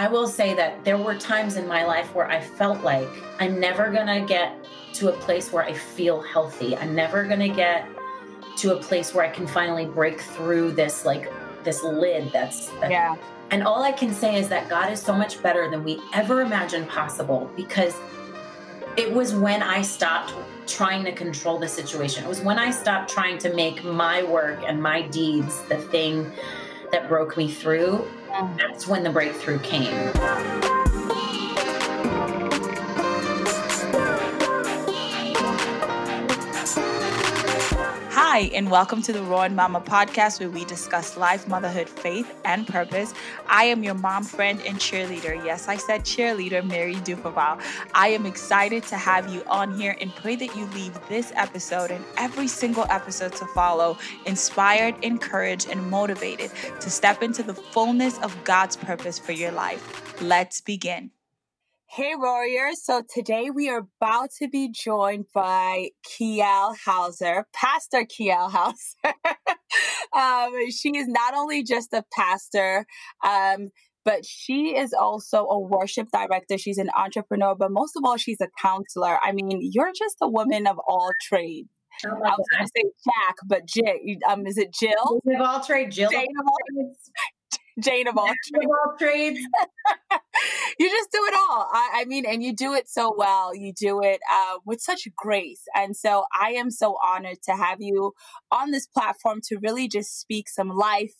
I will say that there were times in my life where I felt like I'm never going to get to a place where I feel healthy. I'm never going to get to a place where I can finally break through this like this lid that's that, yeah. And all I can say is that God is so much better than we ever imagined possible because it was when I stopped trying to control the situation. It was when I stopped trying to make my work and my deeds the thing that broke me through. That's when the breakthrough came. Hi, and welcome to the Roaring Mama podcast where we discuss life, motherhood, faith, and purpose. I am your mom, friend, and cheerleader. Yes, I said cheerleader, Mary Dufaval. I am excited to have you on here and pray that you leave this episode and every single episode to follow inspired, encouraged, and motivated to step into the fullness of God's purpose for your life. Let's begin. Hey, Roarriors. So today we are about to be joined by Kiele Hauser, Pastor Kiele Hauser. um, she is not only just a pastor, um, but she is also a worship director. She's an entrepreneur, but most of all, she's a counselor. I mean, you're just a woman of all trades. Oh I was going to say Jack, but Jill, um, is it Jill? Of all trades, Jill. Jane of all trades. Jane of all trades. Of all trades. you just do it all. I, I, mean, and you do it so well. You do it uh, with such grace. And so I am so honored to have you on this platform to really just speak some life,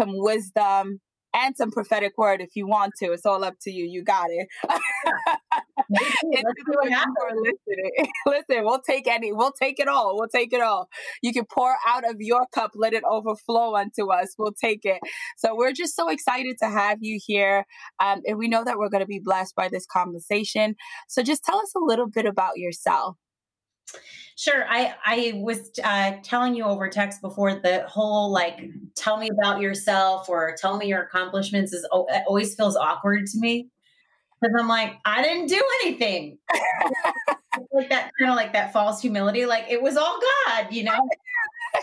some wisdom, and some prophetic word if you want to. It's all up to you. You got it. Listen, we'll take any, we'll take it all. We'll take it all. You can pour out of your cup, let it overflow unto us. We'll take it. So we're just so excited to have you here. Um, and we know that we're going to be blessed by this conversation. So just tell us a little bit about yourself. Sure. I I was uh, telling you over text before the whole like tell me about yourself or tell me your accomplishments is always feels awkward to me because I'm like I didn't do anything. like that kind of like that false humility. Like it was all God, you know. Uh,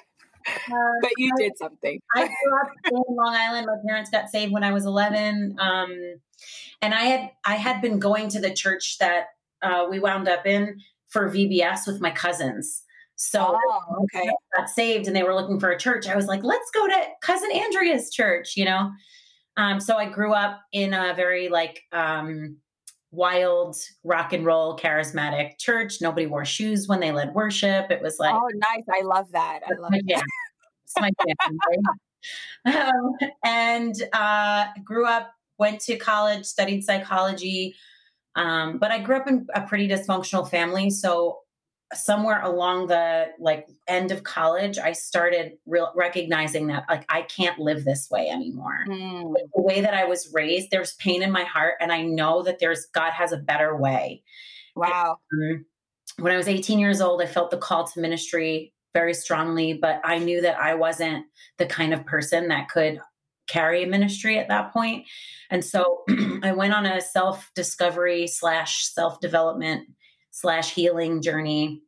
but you did something. I grew up in Long Island. My parents got saved when I was 11, um, and I had I had been going to the church that uh, we wound up in for VBS with my cousins. So oh, okay. got saved and they were looking for a church. I was like, let's go to cousin Andrea's church, you know? Um, so I grew up in a very like um, wild rock and roll charismatic church. Nobody wore shoes when they led worship. It was like, oh, nice. I love that. I love my right? um, and uh, grew up, went to college, studied psychology, um, but I grew up in a pretty dysfunctional family. So somewhere along the like end of college, I started real recognizing that like I can't live this way anymore. Mm. the way that I was raised, there's pain in my heart, and I know that there's God has a better way. Wow. And, um, when I was 18 years old, I felt the call to ministry very strongly, but I knew that I wasn't the kind of person that could carry a ministry at that. And so I went on a self discovery slash self development slash healing journey.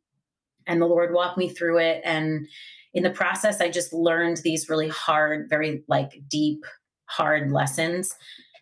And the Lord walked me through it. And in the process, I just learned these really hard, very like deep, hard lessons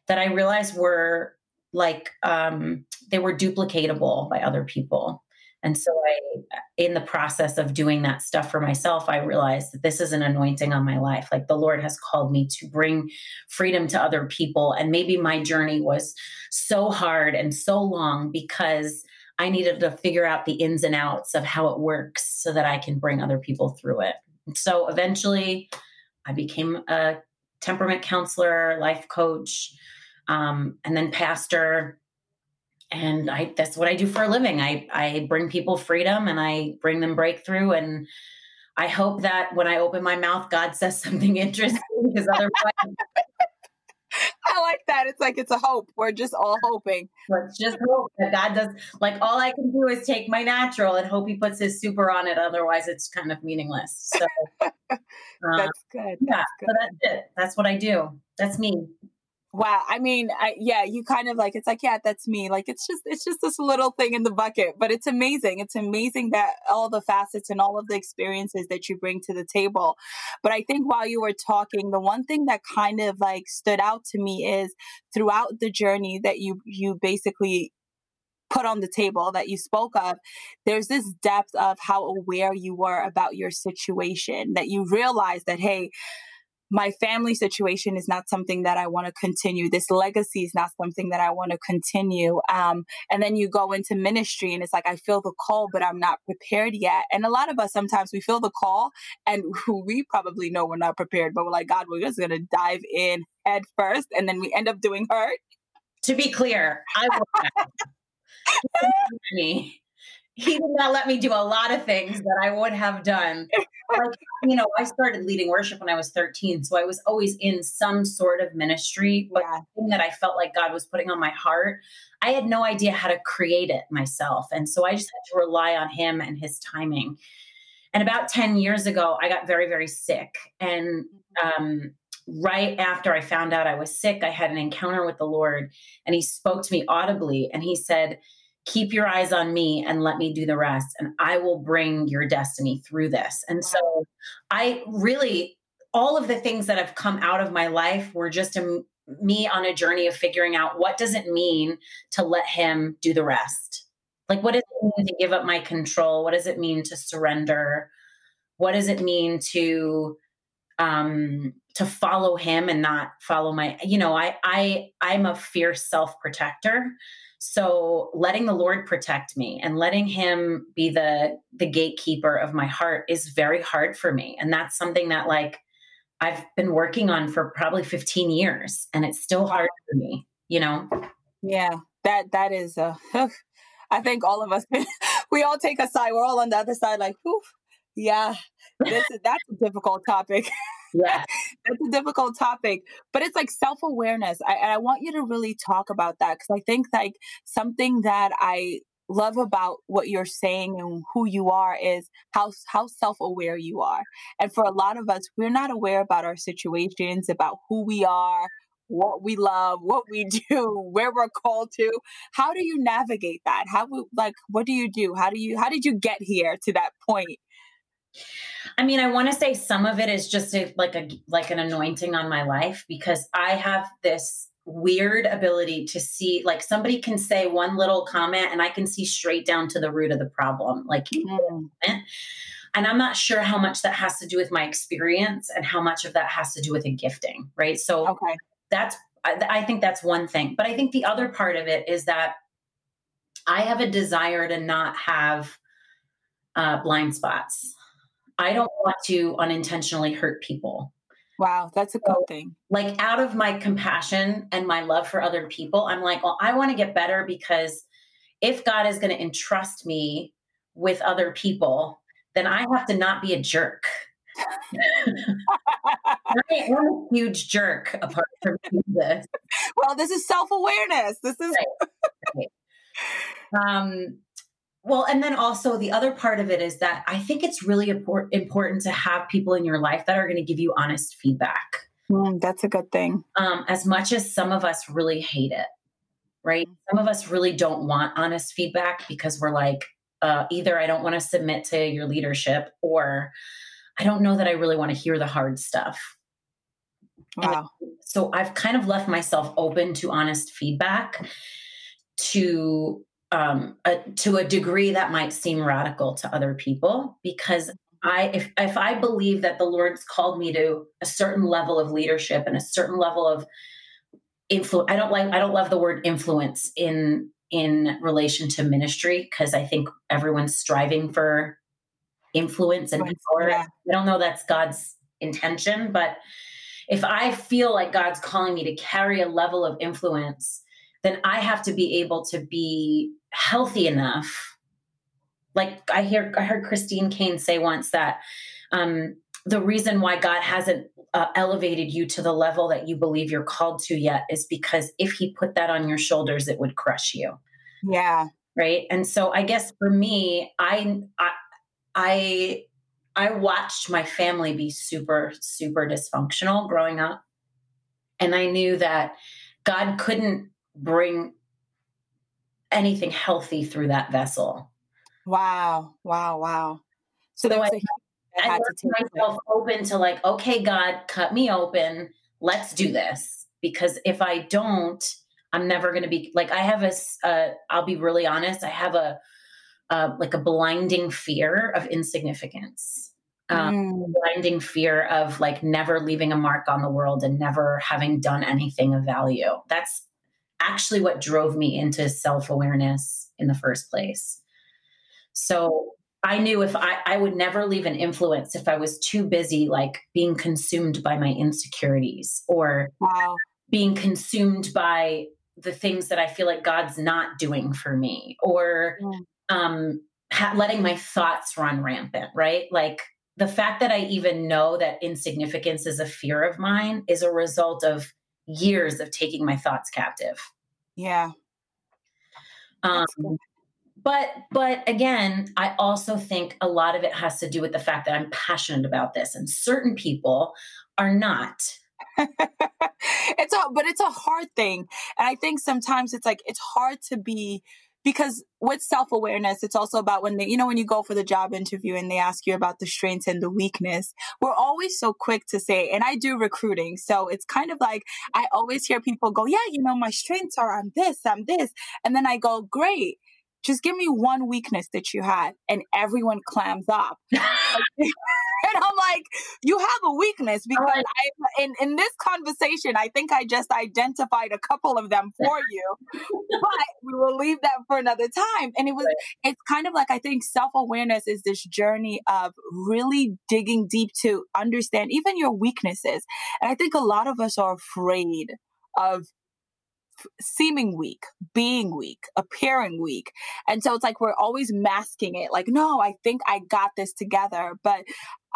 that I realized were like um, they were duplicatable by other people. And so I, in the process of doing that stuff for myself, I realized that this is an anointing on my life. Like the Lord has called me to bring freedom to other people. And maybe my journey was so hard and so long because I needed to figure out the ins and outs of how it works so that I can bring other people through it. So eventually I became a temperament counselor, life coach, um, and then pastor and I that's what I do for a living. I I bring people freedom and I bring them breakthrough and I hope that when I open my mouth God says something interesting because otherwise I like that. It's like it's a hope. We're just all hoping. Let's just hope that God does like all I can do is take my natural and hope he puts his super on it. Otherwise it's kind of meaningless. So that's um, good. Yeah. That's good. So that's it. That's what I do. That's me. Wow. I mean, I, yeah, you kind of like, it's like, yeah, that's me. Like, it's just, it's just this little thing in the bucket, but it's amazing. It's amazing that all the facets and all of the experiences that you bring to the table. But I think while you were talking, the one thing that kind of like stood out to me is throughout the journey that you, you basically put on the table that you spoke of, there's this depth of how aware you were about your situation that you realize that, hey, my family situation is not something that I want to continue. This legacy is not something that I want to continue. Um, and then you go into ministry and it's like, I feel the call, but I'm not prepared yet. And a lot of us sometimes we feel the call and we probably know we're not prepared, but we're like, God, we're just going to dive in head first. And then we end up doing hurt. To be clear, I me he did not let me do a lot of things that I would have done. Like, you know, I started leading worship when I was 13. So I was always in some sort of ministry, but yeah. thing that I felt like God was putting on my heart, I had no idea how to create it myself. And so I just had to rely on him and his timing. And about 10 years ago, I got very, very sick. And um, right after I found out I was sick, I had an encounter with the Lord, and he spoke to me audibly and he said, keep your eyes on me and let me do the rest and i will bring your destiny through this. And so i really all of the things that have come out of my life were just a, me on a journey of figuring out what does it mean to let him do the rest? Like what does it mean to give up my control? What does it mean to surrender? What does it mean to um to follow him and not follow my you know i i i'm a fierce self protector so letting the Lord protect me and letting him be the the gatekeeper of my heart is very hard for me. And that's something that like I've been working on for probably 15 years and it's still hard for me, you know. Yeah. That that is uh I think all of us we all take a side. We're all on the other side like, whew, yeah. This that's a difficult topic. Yeah. That's a difficult topic, but it's like self awareness. I, and I want you to really talk about that because I think like something that I love about what you're saying and who you are is how how self-aware you are. And for a lot of us, we're not aware about our situations, about who we are, what we love, what we do, where we're called to. How do you navigate that? How like what do you do? How do you how did you get here to that point? I mean, I want to say some of it is just a, like a like an anointing on my life because I have this weird ability to see like somebody can say one little comment and I can see straight down to the root of the problem. Like mm. and I'm not sure how much that has to do with my experience and how much of that has to do with a gifting, right? So okay. that's I, I think that's one thing. But I think the other part of it is that I have a desire to not have uh, blind spots. I don't want to unintentionally hurt people. Wow, that's a good so, thing. Like out of my compassion and my love for other people, I'm like, well, I want to get better because if God is going to entrust me with other people, then I have to not be a jerk. I am a huge jerk apart from this. Well, this is self awareness. This is. Right. Right. Um, well, and then also the other part of it is that I think it's really important to have people in your life that are going to give you honest feedback. Mm, that's a good thing. Um, as much as some of us really hate it, right? Some of us really don't want honest feedback because we're like, uh, either I don't want to submit to your leadership or I don't know that I really want to hear the hard stuff. Wow. And so I've kind of left myself open to honest feedback to um, a, to a degree that might seem radical to other people because I if if I believe that the Lord's called me to a certain level of leadership and a certain level of influence I don't like I don't love the word influence in in relation to ministry because I think everyone's striving for influence and power. Yeah. I don't know that's God's intention, but if I feel like God's calling me to carry a level of influence, then I have to be able to be healthy enough. Like i hear i heard Christine Caine say once that um, the reason why god hasn't uh, elevated you to the level that you believe you're called to yet is because if he put that on your shoulders it would crush you. Yeah. Right? And so i guess for me i i i, I watched my family be super super dysfunctional growing up. And i knew that God couldn't bring anything healthy through that vessel. Wow, wow, wow. So, so I, I had to take myself open to like, okay, God, cut me open. Let's do this. Because if I don't, I'm never going to be like, I have a, uh, I'll be really honest, I have a, uh, like a blinding fear of insignificance. Um, mm. blinding fear of like never leaving a mark on the world and never having done anything of value. That's actually what drove me into self awareness in the first place. So I knew if I, I would never leave an influence if I was too busy, like being consumed by my insecurities or wow. being consumed by the things that I feel like God's not doing for me or um, ha- letting my thoughts run rampant, right? Like the fact that I even know that insignificance is a fear of mine is a result of years of taking my thoughts captive. Yeah. Um, but but again i also think a lot of it has to do with the fact that i'm passionate about this and certain people are not it's a but it's a hard thing and i think sometimes it's like it's hard to be because with self-awareness it's also about when they you know when you go for the job interview and they ask you about the strengths and the weakness we're always so quick to say and i do recruiting so it's kind of like i always hear people go yeah you know my strengths are i'm this i'm this and then i go great just give me one weakness that you had and everyone clams up. And i'm like you have a weakness because I, in, in this conversation i think i just identified a couple of them for you but we will leave that for another time. And it was it's kind of like i think self-awareness is this journey of really digging deep to understand even your weaknesses. And i think a lot of us are afraid of seeming weak, being weak, appearing weak. And so it's like we're always masking it like, no, I think I got this together. But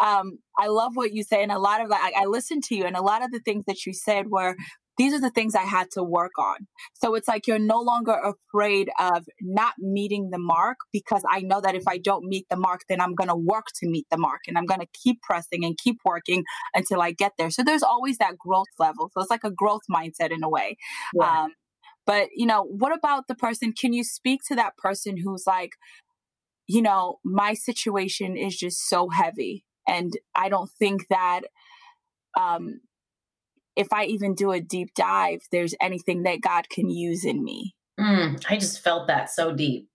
um, I love what you say. And a lot of that, I, I listened to you, and a lot of the things that you said were these are the things I had to work on. So it's like you're no longer afraid of not meeting the mark because I know that if I don't meet the mark, then I'm going to work to meet the mark and I'm going to keep pressing and keep working until I get there. So there's always that growth level. So it's like a growth mindset in a way. Yeah. Um, but, you know, what about the person? Can you speak to that person who's like, you know, my situation is just so heavy. And I don't think that um, if I even do a deep dive, there's anything that God can use in me. Mm, I just felt that so deep.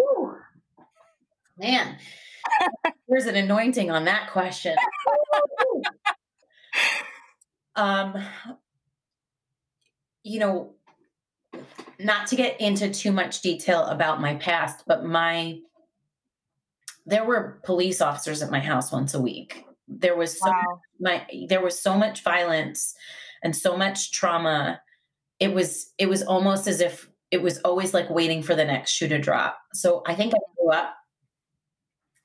Ooh. Man, there's an anointing on that question. um, you know, not to get into too much detail about my past, but my there were police officers at my house once a week there was so wow. my there was so much violence and so much trauma. It was it was almost as if it was always like waiting for the next shoe to drop. So i think i grew up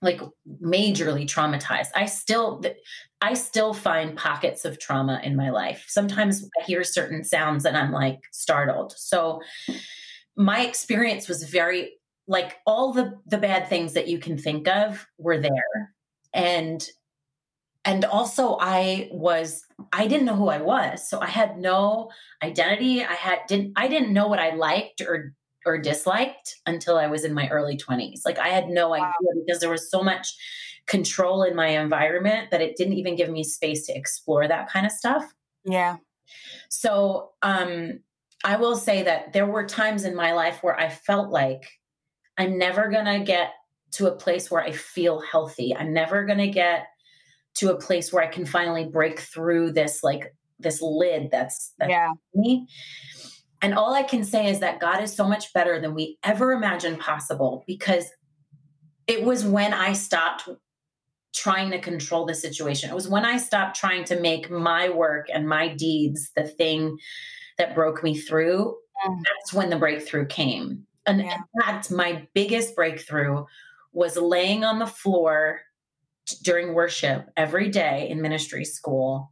like majorly traumatized. I still i still find pockets of trauma in my life. Sometimes i hear certain sounds and i'm like startled. So my experience was very like all the the bad things that you can think of were there. And and also i was i didn't know who i was so i had no identity. I had didn't i didn't know what i liked or or disliked until i was in my early 20s like i had no wow. idea because there was so much control in my environment that it didn't even give me space to explore that kind of stuff. Yeah. So um i will say that there were times in my life where i felt like i'm never going to get to a place where i feel healthy. I'm never going to get to a place where I can finally break through this like this lid that's, that's yeah. me. And all I can say is that God is so much better than we ever imagined possible because it was when I stopped trying to control the situation. It was when I stopped trying to make my work and my deeds the thing that broke me through. Mm. That's when the breakthrough came. And yeah. in fact, my biggest breakthrough was laying on the floor during worship every day in ministry school,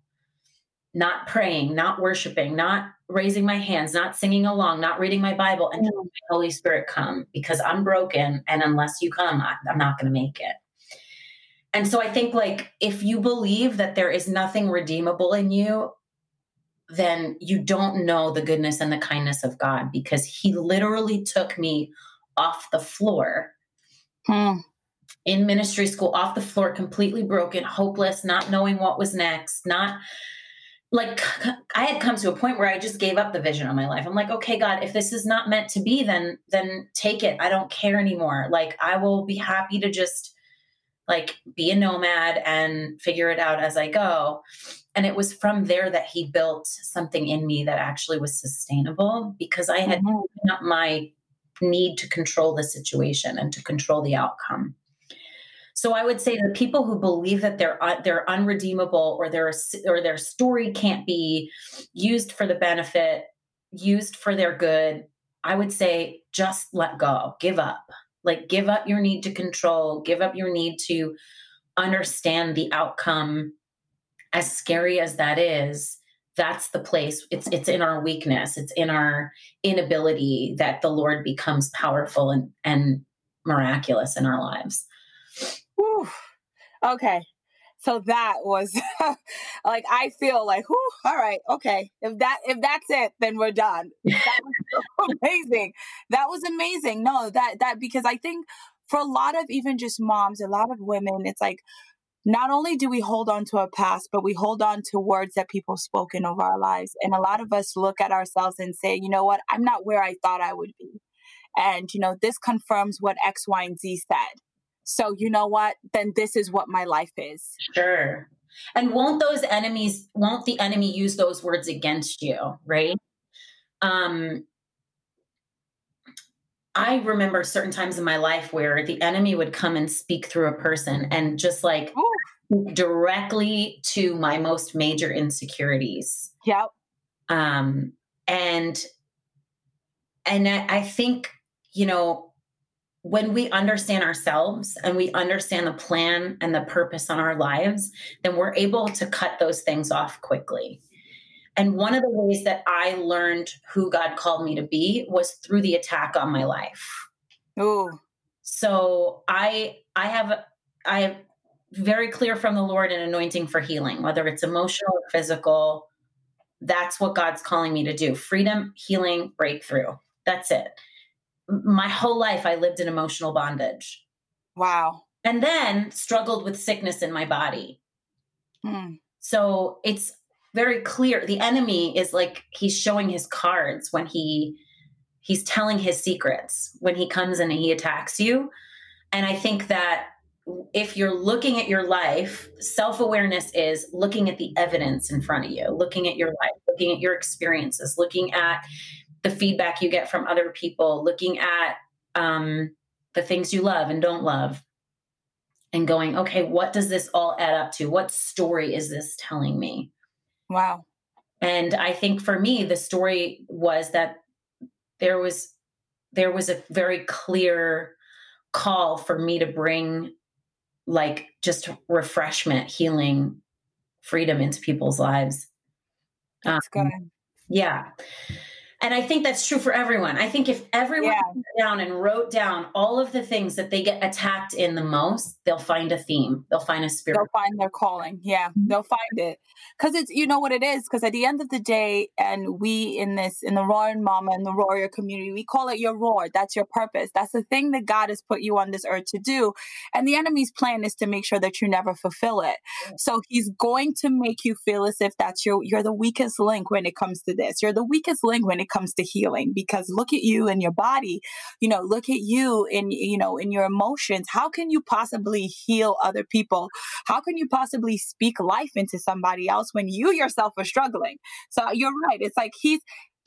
not praying, not worshiping, not raising my hands, not singing along, not reading my Bible, and mm. Holy Spirit come because I'm broken. And unless you come, I, I'm not going to make it. And so I think, like, if you believe that there is nothing redeemable in you, then you don't know the goodness and the kindness of God because He literally took me off the floor hmm. In ministry school, off the floor, completely broken, hopeless, not knowing what was next, not like I had come to a point where I just gave up the vision of my life. I'm like, okay, God, if this is not meant to be, then then take it. I don't care anymore. Like I will be happy to just like be a nomad and figure it out as I go. And it was from there that he built something in me that actually was sustainable because I had mm-hmm. up my need to control the situation and to control the outcome. So I would say the people who believe that they're uh, they're unredeemable or their or their story can't be used for the benefit, used for their good, I would say just let go, give up. Like give up your need to control, give up your need to understand the outcome. As scary as that is that's the place it's it's in our weakness. It's in our inability that the lord becomes powerful and and miraculous in our lives Whew. okay so that was like i feel like whew, all right okay if that if that's it then we're done that was amazing that was amazing no that that because i think for a lot of even just moms a lot of women it's like not only do we hold on to our past, but we hold on to words that people spoken over our lives. And a lot of us look at ourselves and say, you know what, I'm not where I thought I would be. And, you know, this confirms what X, Y, and Z said. So, you know what, then this is what my life is. Sure. And won't those enemies, won't the enemy use those words against you, right? Um, I remember certain times in my life where the enemy would come and speak through a person and just like Ooh. directly to my most major insecurities. Yep. Um, and and I think, you know, when we understand ourselves and we understand the plan and the purpose on our lives, then we're able to cut those things off quickly. And one of the ways that I learned who God called me to be was through the attack on my life. Oh. So I I have I have very clear from the Lord an anointing for healing, whether it's emotional or physical. That's what God's calling me to do. Freedom, healing, breakthrough. That's it. My whole life I lived in emotional bondage. Wow. And then struggled with sickness in my body. Hmm. So it's very clear the enemy is like he's showing his cards when he he's telling his secrets when he comes in and he attacks you and i think that if you're looking at your life self-awareness is looking at the evidence in front of you looking at your life looking at your experiences looking at the feedback you get from other people looking at um, the things you love and don't love and going okay what does this all add up to what story is this telling me Wow. And I think for me, the story was that there was there was a very clear call for me to bring like just refreshment, healing, freedom into people's lives. That's um, good. Yeah. And I think that's true for everyone. I think if everyone yeah. down and wrote down all of the things that they get attacked in the most, they'll find a theme. They'll find a spirit. They'll find their calling. Yeah, mm-hmm. they'll find it. Because it's, you know what it is? Because at the end of the day, and we in this, in the Roaring Mama and the Roarrior community, we call it your roar. That's your purpose. That's the thing that God has put you on this earth to do. And the enemy's plan is to make sure that you never fulfill it. So he's going to make you feel as if that's your, you're the weakest link when it comes to this. You're the weakest link when it comes to healing because look at you and your body, you know, look at you in, you know, in your emotions. How can you possibly heal other people? How can you possibly speak life into somebody else when you yourself are struggling? So you're right. It's like he's,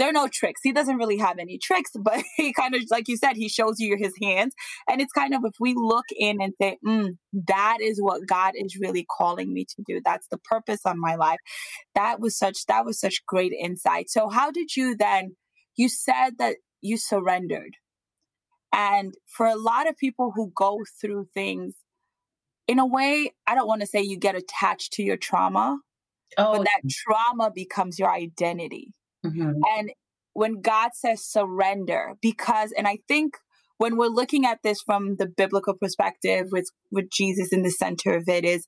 there are no tricks. He doesn't really have any tricks, but he kind of, like you said, he shows you his hands. And it's kind of if we look in and say, mm, that is what God is really calling me to do. That's the purpose of my life. That was such, that was such great insight. So how did you then you said that you surrendered. And for a lot of people who go through things, in a way, I don't want to say you get attached to your trauma, oh, but that trauma becomes your identity. Mm-hmm. And when God says surrender, because, and I think when we're looking at this from the biblical perspective with, with Jesus in the center of it, is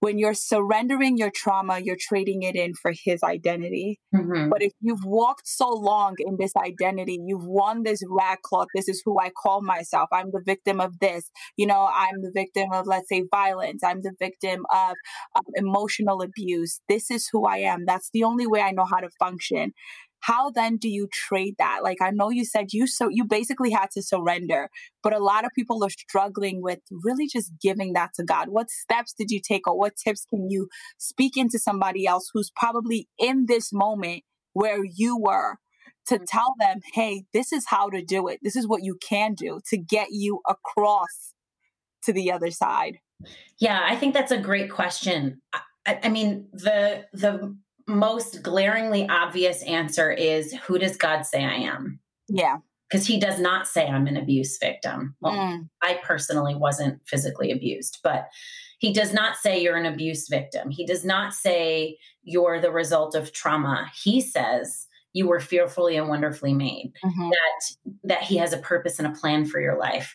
when you're surrendering your trauma, you're trading it in for his identity. Mm-hmm. But if you've walked so long in this identity, you've won this rag cloth. This is who I call myself. I'm the victim of this. You know, I'm the victim of, let's say, violence. I'm the victim of um, emotional abuse. This is who I am. That's the only way I know how to function how then do you trade that? Like i know you said you so you basically had to surrender but a lot of people are struggling with really just giving that to god. What steps did you take or what tips can you speak into somebody else who's probably in this moment where you were to mm. tell them hey this is how to do it. This is what you can do to get you across to the other side. Yeah i think that's a great question. I, I mean the the most glaringly obvious answer is who does God say I am? Yeah. Because he does not say I'm an abuse victim. Well, mm. I personally wasn't physically abused, but he does not say you're an abuse victim. He does not say you're the result of trauma. He says you were fearfully and wonderfully made. Mm-hmm. That that he has a purpose and a plan for your life.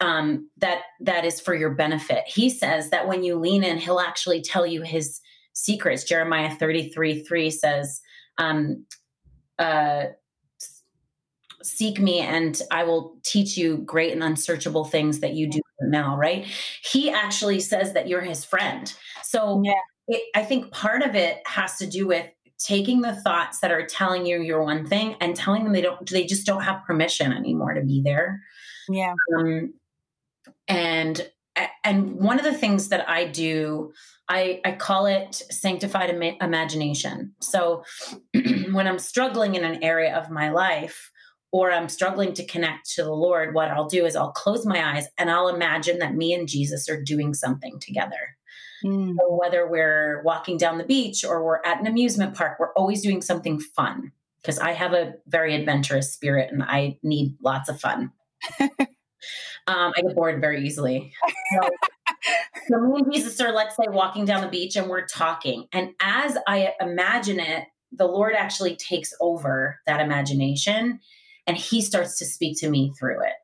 Um, that that is for your benefit. He says that when you lean in, he'll actually tell you his secrets. Jeremiah 33 3 says, um, uh, Seek me and I will teach you great and unsearchable things that you do now, right? He actually says that you're his friend. So yeah. it, I think part of it has to do with taking the thoughts that are telling you you're one thing and telling them they don't they just don't have permission anymore to be there yeah um, and and one of the things that I do, I, I call it sanctified Im- imagination. So when I'm struggling in an area of my life, or I'm struggling to connect to the Lord, what I'll do is I'll close my eyes and I'll imagine that me and Jesus are doing something together. Mm. So whether we're walking down the beach or we're at an amusement park, we're always doing something fun because I have a very adventurous spirit and I need lots of fun. Um, I get bored very easily. So, so me and Jesus are, let's say, walking down the beach and we're talking. And as I imagine it, the Lord actually takes over that imagination and he starts to speak to me through it.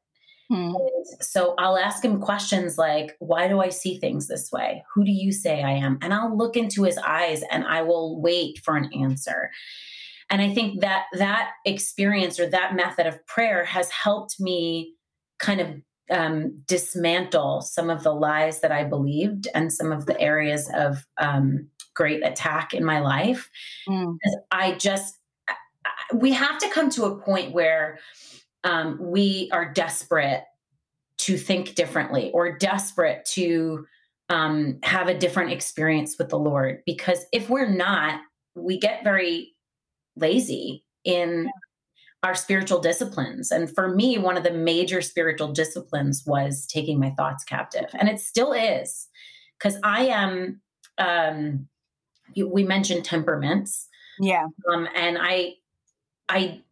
Hmm. So I'll ask him questions like, Why do I see things this way? Who do you say I am? And I'll look into his eyes and I will wait for an answer. And I think that that experience or that method of prayer has helped me kind of um, dismantle some of the lies that I believed and some of the areas of um, great attack in my life. Mm. I just, we have to come to a point where um, we are desperate to think differently or desperate to um, have a different experience with the Lord. Because if we're not, we get very lazy in our spiritual disciplines. And for me, one of the major spiritual disciplines was taking my thoughts captive. And it still is, because I am, um, we mentioned temperaments. Yeah. Um, and I, I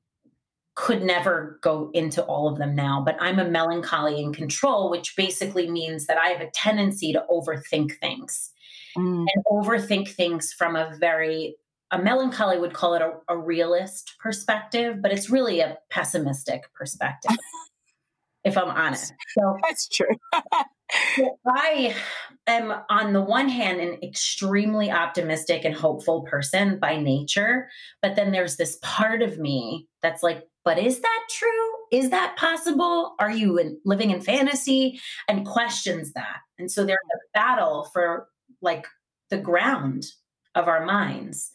could never go into all of them now, but I'm a melancholy in control, which basically means that I have a tendency to overthink things mm. and overthink things from a very a melancholy would call it a, a realist perspective, but it's really a pessimistic perspective, if I'm honest. So that's true. so I am, on the one hand, an extremely optimistic and hopeful person by nature, but then there's this part of me that's like, but is that true? Is that possible? Are you in, living in fantasy? And questions that. And so there's a battle for like the ground of our minds.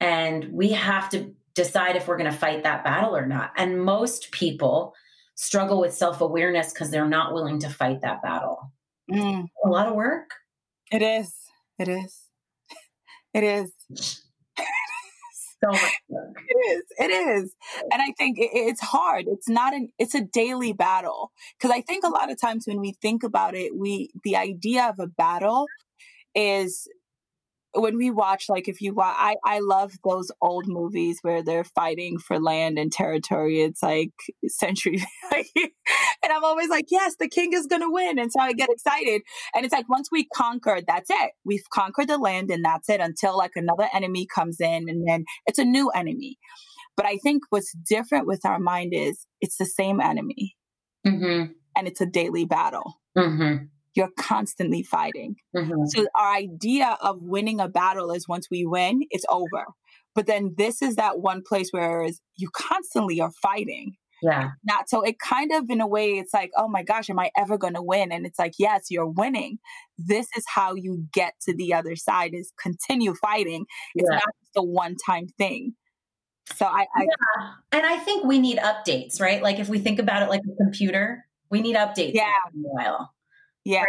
And we have to decide if we're going to fight that battle or not. And most people struggle with self awareness because they're not willing to fight that battle. Mm. A lot of work. It is. It is. It is. so much work. It is. It is. And I think it's hard. It's not an, it's a daily battle. Cause I think a lot of times when we think about it, we, the idea of a battle is when we watch like if you watch I, I love those old movies where they're fighting for land and territory it's like century and i'm always like yes the king is gonna win. And so i get excited. And it's like once we conquered that's it. We've conquered the land and that's it until like another enemy comes in and then it's a new enemy. But i think what's different with our mind is it's the same enemy. Mm-hmm. and it's a daily battle. Mm-hmm. You're constantly fighting. Mm-hmm. So our idea of winning a battle is once we win, it's over. But then this is that one place where you constantly are fighting. Yeah. Not so it kind of in a way it's like, oh my gosh, am I ever gonna win? And it's like, yes, you're winning. This is how you get to the other side is continue fighting. It's yeah. not just a one time thing. So I, I yeah. and I think we need updates, right? Like if we think about it like a computer, we need updates. Yeah. while. Yeah.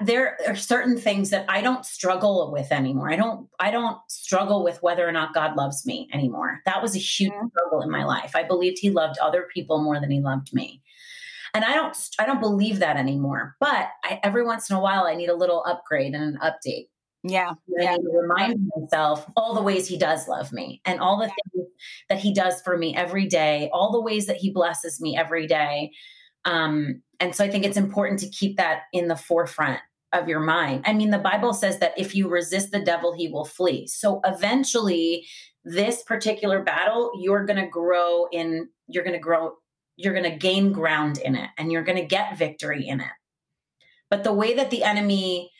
There are certain things that I don't struggle with anymore. I don't I don't struggle with whether or not God loves me anymore. That was a huge yeah. struggle in my life. I believed he loved other people more than he loved me. And I don't I don't believe that anymore. But I, every once in a while I need a little upgrade and an update. Yeah. yeah. remind myself all the ways he does love me and all the yeah. things that he does for me every day, all the ways that he blesses me every day. Um, and so I think it's important to keep that in the forefront of your mind. I mean, the Bible says that if you resist the devil, he will flee. So eventually, this particular battle, you're going to grow in, you're going to grow, you're going to gain ground in it, and you're going to get victory in it. But the way that the enemy,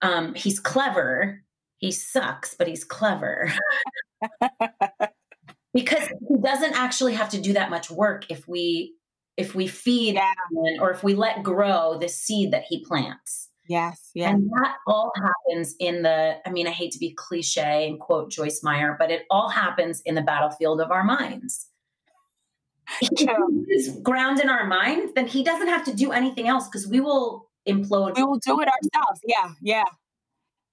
um, he's clever, he sucks, but he's clever. because he doesn't actually have to do that much work if we if we feed yeah. or if we let grow the seed that he plants. Yes, yeah. And that all happens in the, I mean, I hate to be cliche and quote Joyce Meyer, but it all happens in the battlefield of our minds. If he's ground in our mind, then he doesn't have to do anything else because we will implode. We will do it ourselves. Yeah, yeah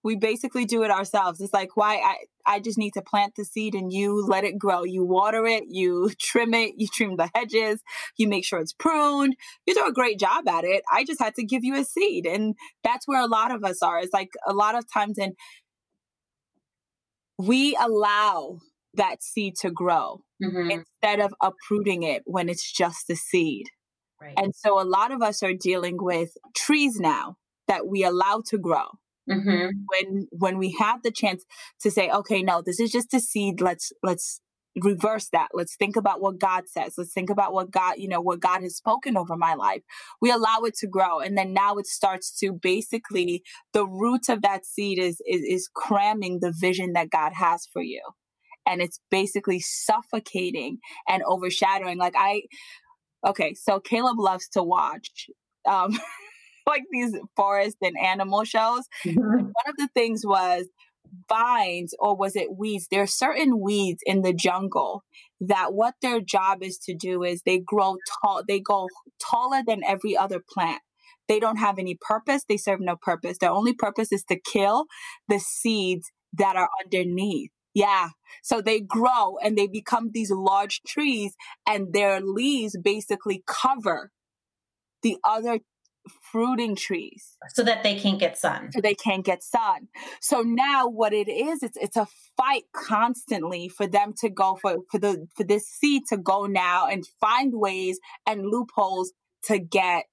we basically do it ourselves. It's like why I I just need to plant the seed and you let it grow. You water it, you trim it, you trim the hedges, you make sure it's pruned. You do a great job at it. I just had to give you a seed. And that's where a lot of us are. It's like a lot of times and we allow that seed to grow mm-hmm. instead of uprooting it when it's just a seed. Right. And so a lot of us are dealing with trees now that we allow to grow Mm-hmm. When when we have the chance to say, okay, no, this is just a seed. Let's let's reverse that. Let's think about what God says. Let's think about what God, you know, what God has spoken over my life. We allow it to grow. And then now it starts to basically the root of that seed is is, is cramming the vision that God has for you. And it's basically suffocating and overshadowing. Like I okay, so Caleb loves to watch um like these forest and animal shows. Mm-hmm. One of the things was vines or was it weeds? There are certain weeds in the jungle that what their job is to do is they grow tall, they go taller than every other plant. They don't have any purpose. They serve no purpose. Their only purpose is to kill the seeds that are underneath. Yeah. So they grow and they become these large trees and their leaves basically cover the other fruiting trees. So that they can't get sun. So they can't get sun. So now what it is it's it's a fight constantly for them to go for for the for this seed to go now and find ways and loopholes to get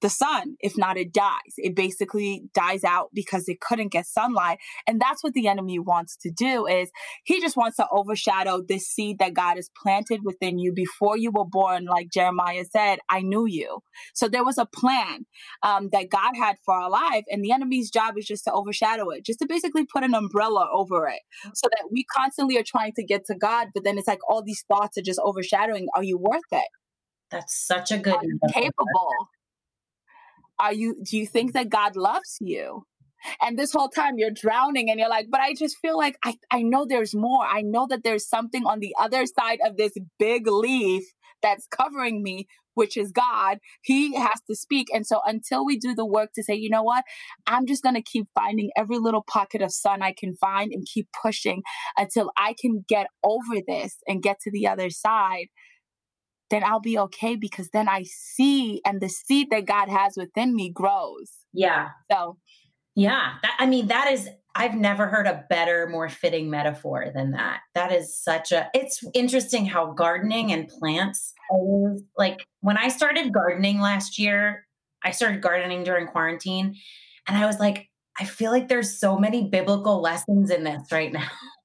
the sun. If not, it dies. It basically dies out because it couldn't get sunlight. And that's what the enemy wants to do is he just wants to overshadow this seed that God has planted within you before you were born. Like Jeremiah said, I knew you. So there was a plan um, that God had for our life. And the enemy's job is just to overshadow it, just to basically put an umbrella over it so that we constantly are trying to get to God. But then it's like all these thoughts are just overshadowing. Are you worth it? That's such a good capable are you do you think that god loves you? And this whole time you're drowning and you're like but i just feel like i, I know there's more. I know that there's something on the other side of this big leaf that's covering me which is god. He has to speak. And so until we do the work to say you know what? I'm just going to keep finding every little pocket of sun i can find and keep pushing until i can get over this and get to the other side then I'll be okay because then I see and the seed that God has within me grows. Yeah. So, yeah, that, I mean, that is, I've never heard a better, more fitting metaphor than that. That is such a, it's interesting how gardening and plants, like when I started gardening last year, I started gardening during quarantine and I was like, I feel like there's so many biblical lessons in this right now.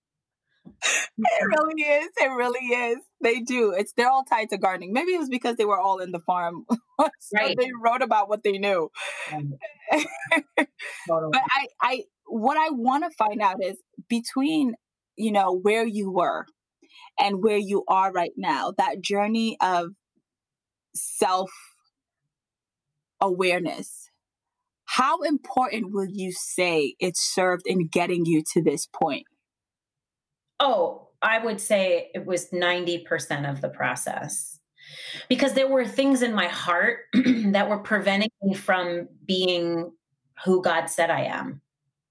it mm-hmm. really is. It really is. They do. It's they're all tied to gardening. Maybe it was because they were all in the farm. so right. they wrote about what they knew. totally. But I, I what I want to find out is between, you know, where you were and where you are right now, that journey of self awareness. How important will you say it served in getting you to this point? Oh, I would say it was 90% of the process because there were things in my heart that were preventing me from being who God said I am.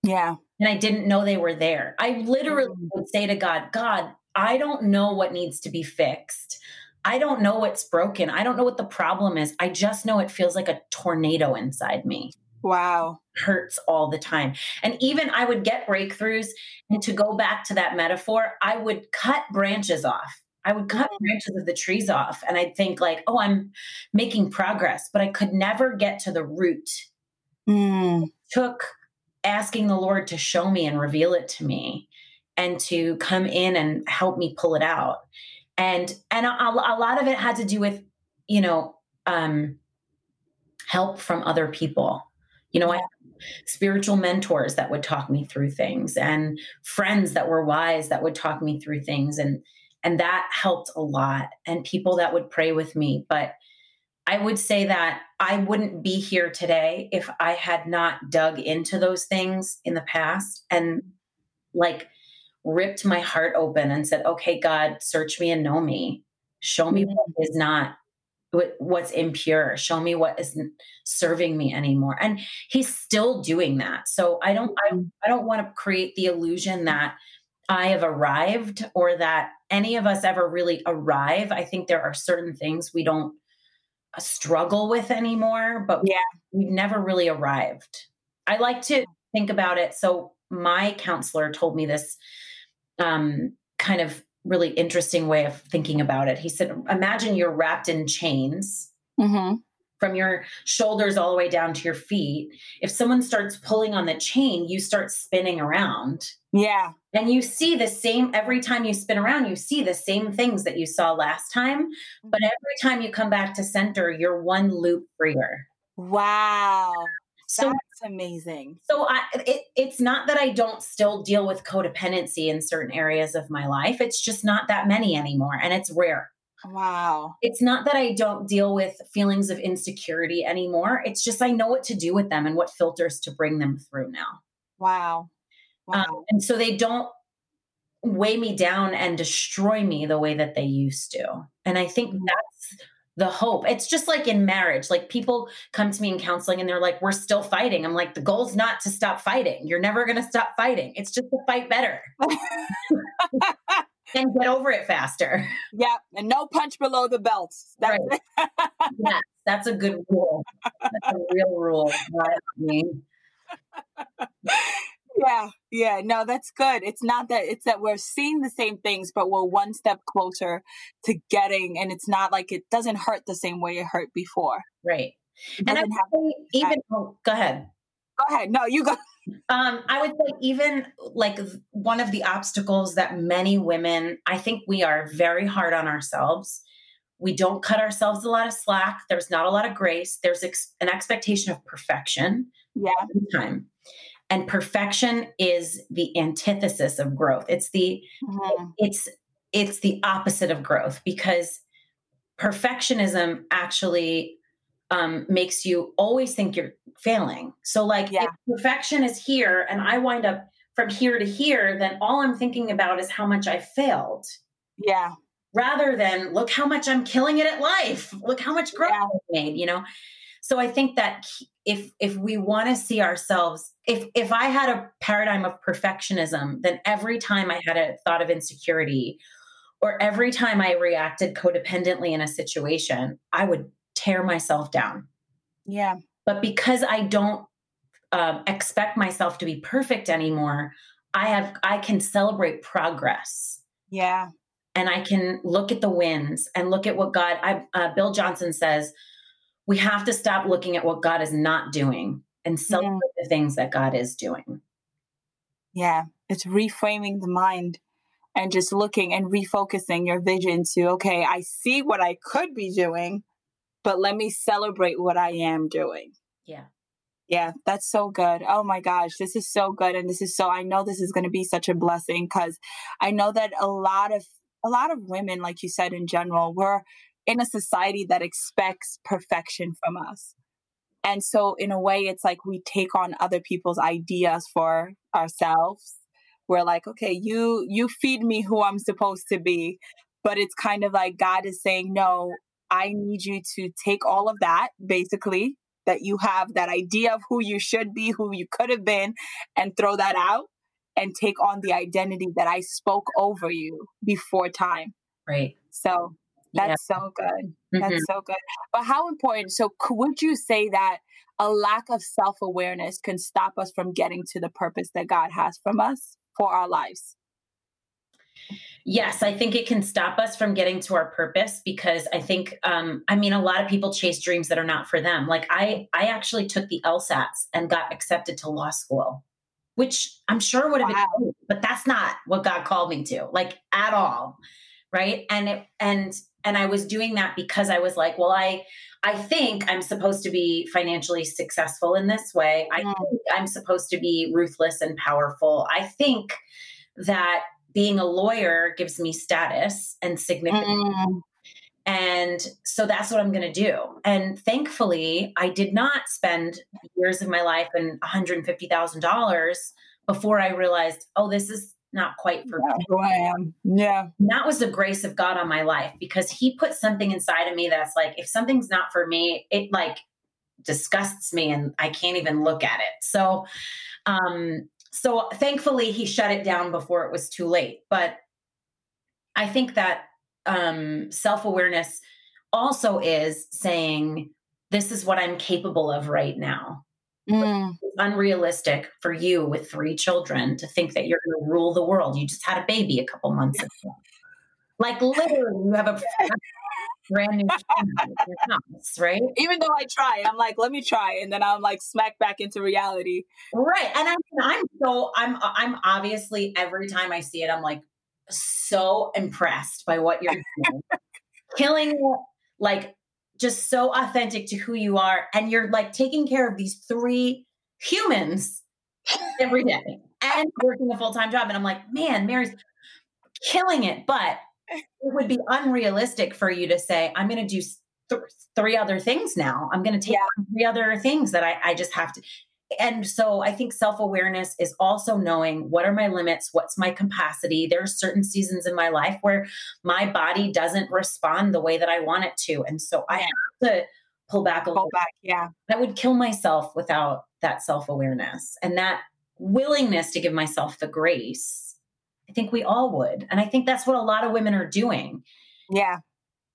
Yeah. And I didn't know they were there. I literally mm-hmm. would say to God, God, I don't know what needs to be fixed. I don't know what's broken. I don't know what the problem is. I just know it feels like a tornado inside me. Wow. Hurts all the time. And even I would get breakthroughs. And to go back to that metaphor, I would cut branches off. I would cut mm. branches of the trees off. And I'd think, like, oh, I'm making progress, but I could never get to the root. Mm. Took asking the Lord to show me and reveal it to me and to come in and help me pull it out. And and a, a lot of it had to do with, you know, um, help from other people you know, I spiritual mentors that would talk me through things and friends that were wise that would talk me through things. And and that helped a lot and people that would pray with me. But i would say that i wouldn't be here today if i had not dug into those things in the past and like ripped my heart open and said okay god search me and know me. Show me what mm-hmm. not what's impure. Show me what isn't serving me anymore. And he's still doing that. So i don't I, mm-hmm. I don't want to create the illusion that i have arrived or that any of us ever really arrive. I think there are certain things we don't uh, struggle with anymore but yeah. we've never really arrived. I like to think about it. So my counselor told me this um, kind of really interesting way of thinking about it. He said, Imagine you're wrapped in chains mm-hmm. from your shoulders all the way down to your feet. If someone starts pulling on the chain, you start spinning around. Yeah. And you see the same every time you spin around, you see the same things that you saw last time. But mm-hmm. every time you come back to center, you're one loop freer. Wow. So that's amazing. So I, it, it's not that I don't still deal with codependency in certain areas of my life. It's just not that many anymore, and it's rare. Wow. It's not that I don't deal with feelings of insecurity anymore. It's just I know what to do with them and what filters to bring them through now. Wow. Um, wow. Um, and so they don't weigh me down and destroy me the way that they used to. And I think mm-hmm. that's the hope. It's just like in marriage. Like people come to me in counseling and they're like, we're still fighting. I'm like, the goal's not to stop fighting. You're never going to stop fighting. It's just to fight better and get over it faster. Yeah. And no punch below the belt. That's right. yes, that's a good rule. That's a real rule. Yeah, yeah, no, that's good. It's not that it's that we're seeing the same things, but we're one step closer to getting, and it's not like it doesn't hurt the same way it hurt before. Right. And I would say even oh, go ahead. Go ahead. No, you go. Um, I would say even like one of the obstacles that many women, I think we are very hard on ourselves. We don't cut ourselves a lot of slack. There's not a lot of grace. There's ex- an expectation of perfection. Yeah. Time. And perfection is the antithesis of growth. It's the mm-hmm. it's it's the opposite of growth because perfectionism actually um, makes you always think you're failing. So, like, yeah. if perfection is here and I wind up from here to here, then all I'm thinking about is how much I failed. Yeah. Rather than look how much I'm killing it at life. Look how much growth yeah. I've made, you know? So I think that if if we want to see ourselves if if i had a paradigm of perfectionism then every time i had a thought of insecurity or every time i reacted codependently in a situation i would tear myself down. Yeah. But because i don't uh, expect myself to be perfect anymore i have i can celebrate progress. Yeah. And i can look at the wins and look at what god I, uh, bill johnson says we have to stop looking at what God is not doing and celebrate yeah. the things that God is doing. Yeah, it's reframing the mind and just looking and refocusing your vision to, okay, I see what I could be doing, but let me celebrate what I am doing. Yeah. Yeah, that's so good. Oh my gosh, this is so good. And this is so, I know this is going to be such a blessing because I know that a lot of, a lot of women, like you said, in general, we're in a society that expects perfection from us. And so in a way, it's like we take on other people's ideas for ourselves. We're like, okay, you, you feed me who I'm supposed to be. But it's kind of like God is saying, no, I need you to take all of that, basically, that you have that idea of who you should be, who you could have been, and throw that out and take on the identity that I spoke over you before time. Right. So that's yeah. so good. That's mm-hmm. so good. But how important? So, would you say that a lack of self awareness can stop us from getting to the purpose that God has from us for our lives? Yes, I think it can stop us from getting to our purpose because I think, um, I mean, a lot of people chase dreams that are not for them. Like I, I actually took the LSATs and got accepted to law school, which I'm sure would have wow. been, but that's not what God called me to, like at all, right? And it, and and I was doing that because I was like, well, I, I think I'm supposed to be financially successful in this way. I think I'm supposed to be ruthless and powerful. I think that being a lawyer gives me status and significance. Mm. And so that's what I'm going to do. And thankfully, I did not spend years of my life and $150,000 before I realized, oh, this is not quite for. Who I am. Yeah. And that was the grace of God on my life because He put something inside of me that's like, if something's not for me, it like disgusts me and I can't even look at it. So, um, so thankfully he shut it down before it was too late but i think that um, self-awareness also is saying this is what i'm capable of right now mm. it's unrealistic for you with three children to think that you're going to rule the world you just had a baby a couple months ago like literally you have a brand new house, right? Even though I try, I'm like, let me try, and then I'm like smack back into reality. Right, and I'm I'm so I'm I'm obviously every time I see it, I'm like so impressed by what you're doing, killing it, like just so authentic to who you are, and you're like taking care of these three humans every day and working a full time job, and I'm like, man, Mary's killing it, but it would be unrealistic for you to say, I'm going to do th- three other things now. I'm going to take yeah. three other things that I, I just have to. And so I think self awareness is also knowing what are my limits, what's my capacity. There are certain seasons in my life where my body doesn't respond the way that I want it to. And so I have to pull back a pull little back. Yeah. I would kill myself without that self awareness and that willingness to give myself the grace I think we all would. And I think that's what a lot of women are doing. Yeah.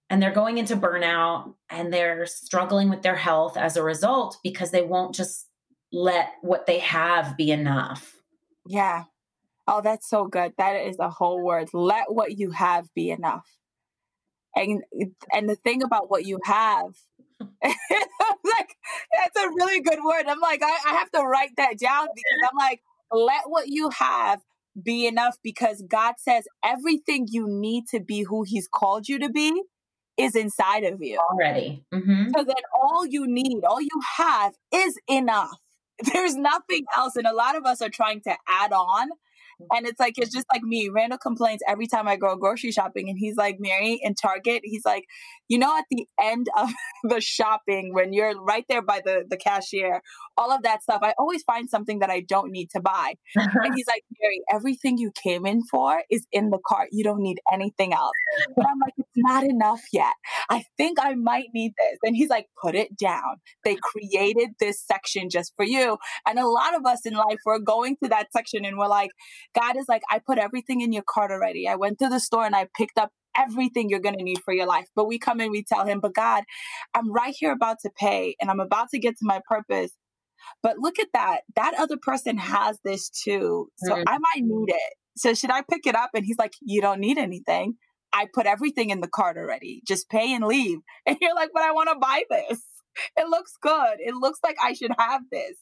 And they're going into burnout and they're struggling with their health as a result because they won't just let what they have be enough. Yeah. Oh, that's so good. That is a whole word. Let what you have be enough. And and the thing about what you have, like that's a really good word. I'm like, I, I have to write that down because I'm like, let what you have be enough because God says everything you need to be who He's called you to be is inside of you already. Mm-hmm. So then all you need, all you have is enough. There's nothing else. And a lot of us are trying to add on and it's like, it's just like me. Randall complains every time I go grocery shopping. And he's like, Mary, in Target, he's like, you know, at the end of the shopping, when you're right there by the, the cashier, all of that stuff, I always find something that I don't need to buy. and he's like, Mary, everything you came in for is in the cart. You don't need anything else. But I'm like, not enough yet. I think I might need this. And he's like, put it down. They created this section just for you. And a lot of us in life, we're going to that section and we're like, God is like, I put everything in your cart already. I went to the store and I picked up everything you're going to need for your life. But we come in, we tell him, but God, I'm right here about to pay and I'm about to get to my purpose. But look at that. That other person has this too. So mm-hmm. I might need it. So should I pick it up? And he's like, you don't need anything. I put everything in the cart already. Just pay and leave. And you're like, but I want to buy this it looks good. It looks like I should have this.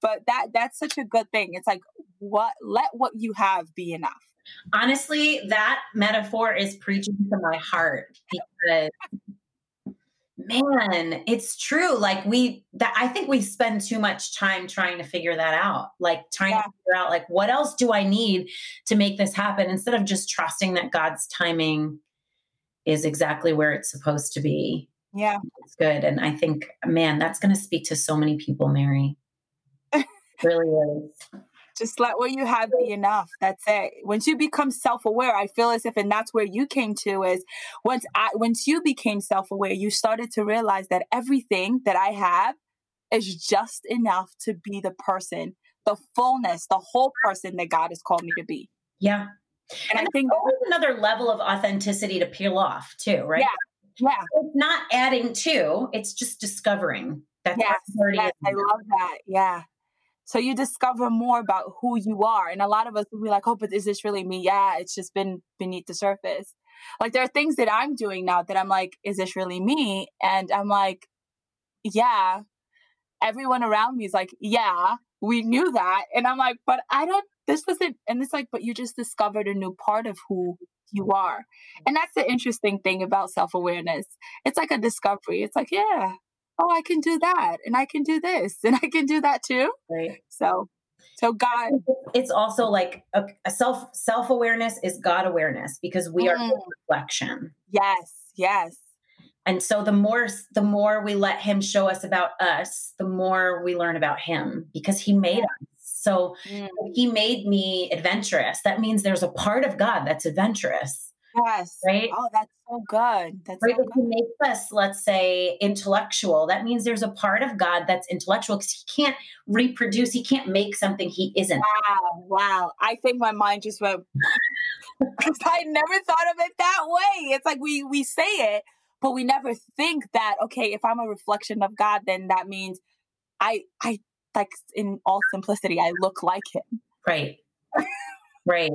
But that that's such a good thing. It's like what let what you have be enough. Honestly, that metaphor is preaching to my heart because man, it's true. Like we that I think we spend too much time trying to figure that out. Like trying yeah. to figure out like what else do I need to make this happen instead of just trusting that God's timing is exactly where it's supposed to be. Yeah. It's good. And I think, man, that's going to speak to so many people, Mary. really is. Just let what you have be enough. That's it. Once you become self-aware, I feel as if, and that's where you came to is once I, once you became self-aware, you started to realize that everything that I have is just enough to be the person, the fullness, the whole person that God has called me to be. Yeah. And, and I think always another level of authenticity to peel off too, right? Yeah. Yeah. It's not adding to, it's just discovering. That's yes, yes I love that. Yeah. So you discover more about who you are. And a lot of us will be like, oh, but is this really me? Yeah, it's just been beneath the surface. Like there are things that I'm doing now that I'm like, is this really me? And I'm like, yeah. Everyone around me is like, yeah, we knew that. And I'm like, but I don't, this wasn't, and it's like, but you just discovered a new part of who you are. And that's the interesting thing about self awareness. It's like a discovery. It's like, yeah, oh, I can do that and I can do this and I can do that too. Right. So, so God, it's also like a, a self self awareness is God awareness because we mm. are reflection. Yes. Yes. And so the more the more we let Him show us about us, the more we learn about Him because He made us. So mm. He made me adventurous. That means there's a part of God that's adventurous. Yes. Right. Oh, that's so good. That's right. So good. He makes us, let's say, intellectual. That means there's a part of God that's intellectual because he can't reproduce. He can't make something he isn't. Wow. Wow. I think my mind just went. I never thought of it that way. It's like we we say it, but we never think that. Okay, if I'm a reflection of God, then that means I I like in all simplicity, I look like Him. Right. right.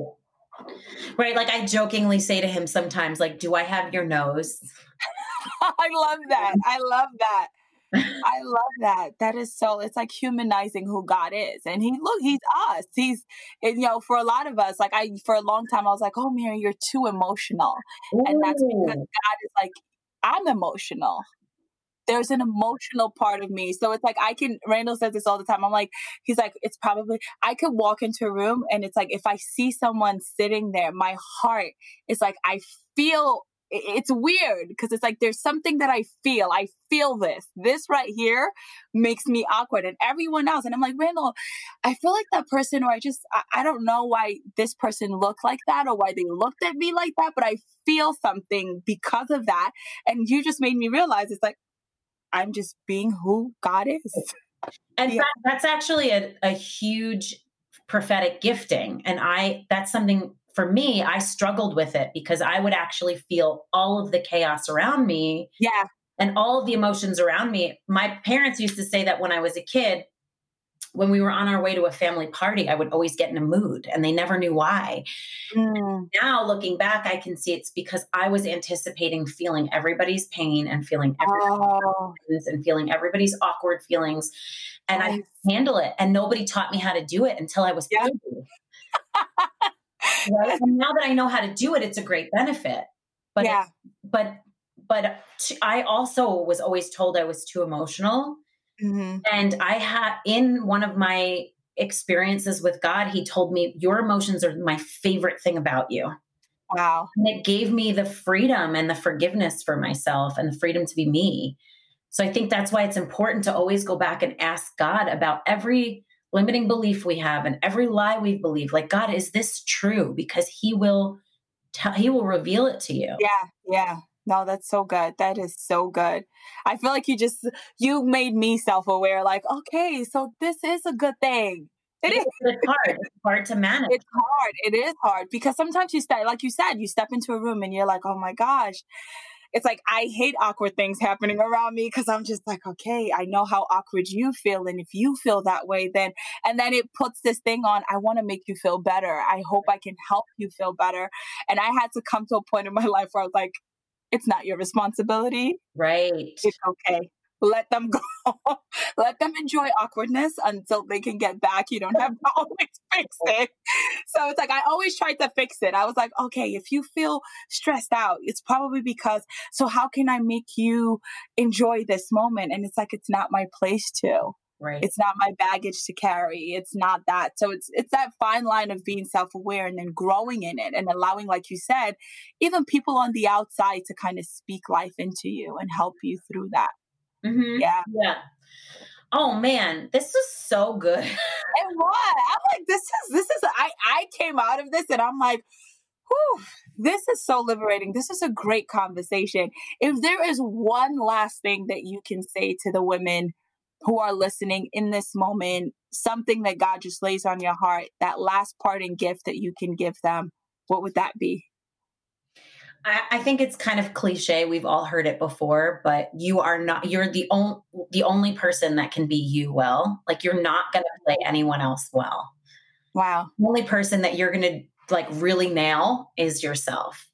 Right. Like I jokingly say to him sometimes, like, do I have your nose? I love that. I love that. I love that. That is so. It's like humanizing who God is, and He look. He's us. He's, and, you know, for a lot of us, like I, for a long time, I was like, "Oh, Mary, you're too emotional," Ooh. and that's because God is like, "I'm emotional." There's an emotional part of me. So it's like I can Randall says this all the time. I'm like, he's like, it's probably I could walk into a room and it's like if I see someone sitting there, my heart is like I feel it's weird because it's like there's something that I feel. I feel this. This right here makes me awkward, and everyone else. And I'm like, Randall, I feel like that person, or I just, I, I don't know why this person looked like that or why they looked at me like that, but I feel something because of that. And you just made me realize it's like, I'm just being who God is. And yeah. that, that's actually a, a huge prophetic gifting. And I, that's something for me, I struggled with it because I would actually feel all of the chaos around me. Yeah. And all of the emotions around me. My parents used to say that when I was a kid, when we were on our way to a family party, I would always get in a mood and they never knew why. Mm. Now, looking back, I can see it's because I was anticipating feeling everybody's pain and feeling everybody's oh. and feeling everybody's awkward feelings. And nice. I handle it. And nobody taught me how to do it until I was yeah. right? And now that I know how to do it, it's a great benefit. But yeah. but but I also was always told I was too emotional Mm-hmm. And I had in one of my experiences with God, He told me, Your emotions are my favorite thing about you. Wow. And it gave me the freedom and the forgiveness for myself and the freedom to be me. So I think that's why it's important to always go back and ask God about every limiting belief we have and every lie we believe. Like, God, is this true? Because He will tell, He will reveal it to you. Yeah, yeah. No, that's so good. That is so good. I feel like you just you made me self-aware like, okay, so this is a good thing. It is. It's hard. It's hard to manage. It's hard. It is hard because sometimes you step, like you said, you step into a room and you're like, oh my gosh. It's like I hate awkward things happening around me because I'm just like, okay, I know how awkward you feel. And if you feel that way, then, and then it puts this thing on, I want to make you feel better. I hope I can help you feel better. And I had to come to a point in my life where I was like, it's not your responsibility. Right. It's okay. let them go. let them enjoy awkwardness until they can get back. You don't have to always fix it. So it's like I always tried to fix it. I was like, okay, if you feel stressed out, it's probably because so how can I make you enjoy this moment? And it's like it's not my place to. Right. It's not my baggage to carry. It's not that. So it's it's that fine line of being self-aware and then growing in it and allowing, like you said, even people on the outside to kind of speak life into you and help you through that. Mm-hmm. Yeah. Yeah. Oh man, this was so good. and what? I'm like, this is this is I I came out of this and I'm like, whew, this is so liberating. This is a great conversation. If there is one last thing that you can say to the women who are listening in this moment, something that God just lays on your heart, that last parting gift that you can give them, what would that be? I, I think it's kind of cliche. We've all heard it before, but you are not. You're the only the only person that can be you well. Like you're not going to play anyone else well. Wow. The only person that you're going to like really nail is yourself.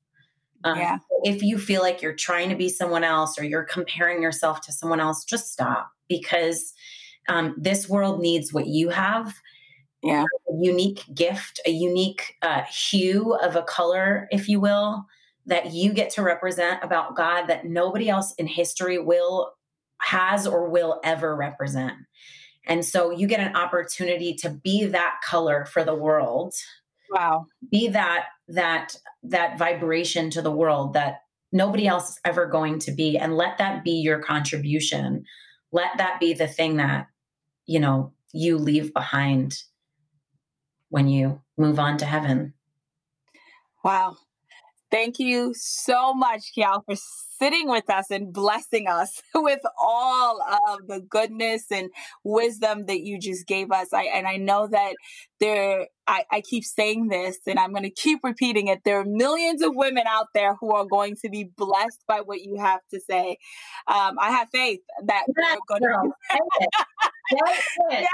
Um, yeah. If you feel like you're trying to be someone else or you're comparing yourself to someone else, just stop because um, this world needs what you have. Yeah. A unique gift, a unique uh, hue of a color, if you will, that you get to represent about God that nobody else in history will, has, or will ever represent. And so you get an opportunity to be that color for the world. Wow. Be that that that vibration to the world that nobody else is ever going to be and let that be your contribution. Let that be the thing that you know you leave behind when you move on to heaven. Wow thank you so much Kiele for sitting with us and blessing us with all of the goodness and wisdom that you just gave us I, and i know that there I, I keep saying this and I'm going to keep repeating it. There are millions of women out there who are going to be blessed by what you have to say. Um, I have faith that they're going to yes,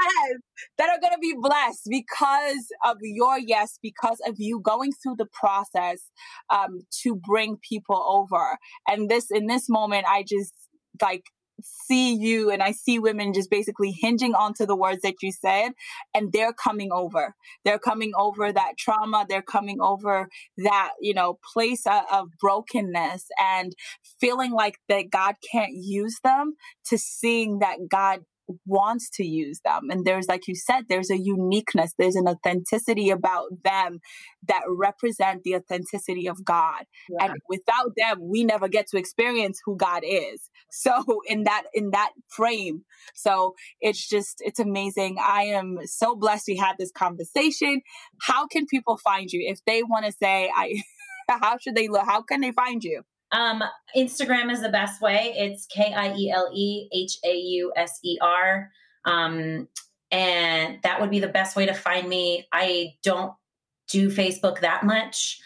that are going to be blessed because of your yes, because of you going through the process um, to bring people over. And this in this moment, I just like see you and I see women just basically hinging onto the words that you said and they're coming over. They're coming over that trauma. They're coming over that, you know, place of brokenness and feeling like that God can't use them to seeing that God wants to use them. And there's, like you said, there's a uniqueness, there's an authenticity about them that represent the authenticity of God. Yeah. And without them, we never get to experience who God is. So in that, in that frame. So it's just, it's amazing. I am so blessed we had this conversation. How can people find you if they want to say, I, how should they look? How can they find you? Um, Instagram is the best way. It's K I E L E H A U S E R. Um, and that would be the best way to find me. I don't do Facebook that much.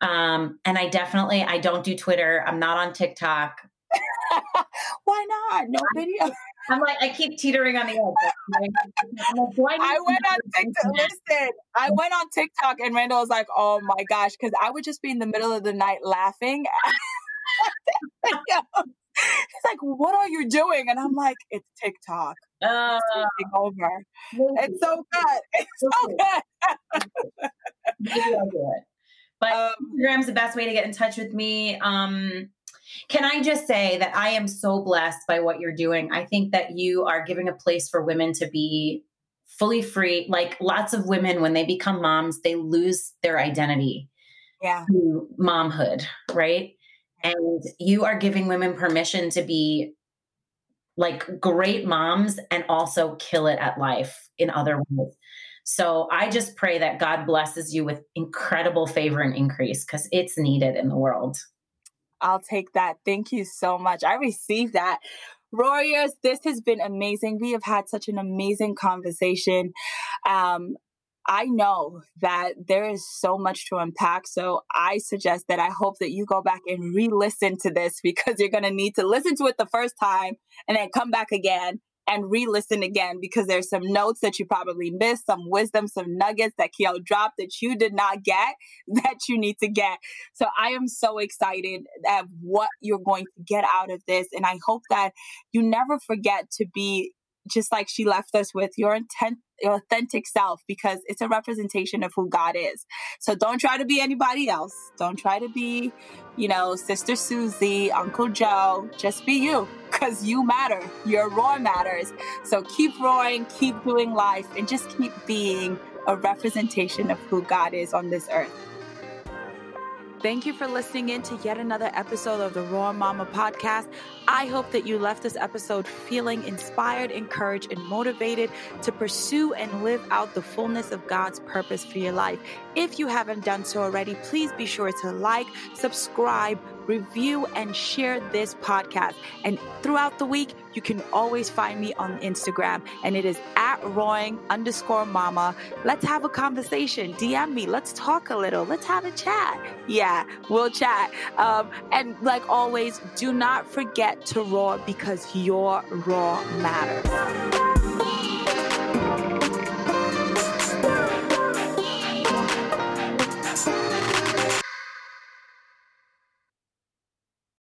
Um, and I definitely I don't do Twitter. I'm not on TikTok. Why not? No video. I'm like, I keep teetering on the edge. Like, I, I went on TikTok. Listen, I went on TikTok and Randall was like, oh my gosh, because I would just be in the middle of the night laughing. He's like, "What are you doing?" And I'm like, "It's TikTok. Uh, it's taking over. It's so good. It's so good." Maybe I'll do it. But um, Instagram's the best way to get in touch with me. Um, can I just say that I am so blessed by what you're doing? I think that you are giving a place for women to be fully free. Like lots of women, when they become moms, they lose their identity. Yeah. To momhood, right? And you are giving women permission to be like great moms and also kill it at life in other ways. So I just pray that God blesses you with incredible favor and increase because it's needed in the world. I'll take that. Thank you so much. I received that. Roarriors, this has been amazing. We have had such an amazing conversation. Um, I know that there is so much to unpack. So I suggest that I hope that you go back and re listen to this because you're going to need to listen to it the first time and then come back again and re listen again because there's some notes that you probably missed, some wisdom, some nuggets that Kiele dropped that you did not get that you need to get. So I am so excited at what you're going to get out of this. And I hope that you never forget to be just like she left us with your intent your authentic self because it's a representation of who God is. So don't try to be anybody else. Don't try to be, you know, Sister Susie, Uncle Joe. Just be you because you matter. Your roar matters. So keep roaring, keep doing life, and just keep being a representation of who God is on this earth. Thank you for listening in to yet another episode of the Roar Mama podcast. I hope that you left this episode feeling inspired, encouraged, and motivated to pursue and live out the fullness of God's purpose for your life. If you haven't done so already, please be sure to like, subscribe, review, and share this podcast. And throughout the week, you can always find me on Instagram, and it is at roaring underscore mama. Let's have a conversation. DM me. Let's talk a little. Let's have a chat. Yeah, we'll chat. Um, and like always, do not forget to roar because your roar matters.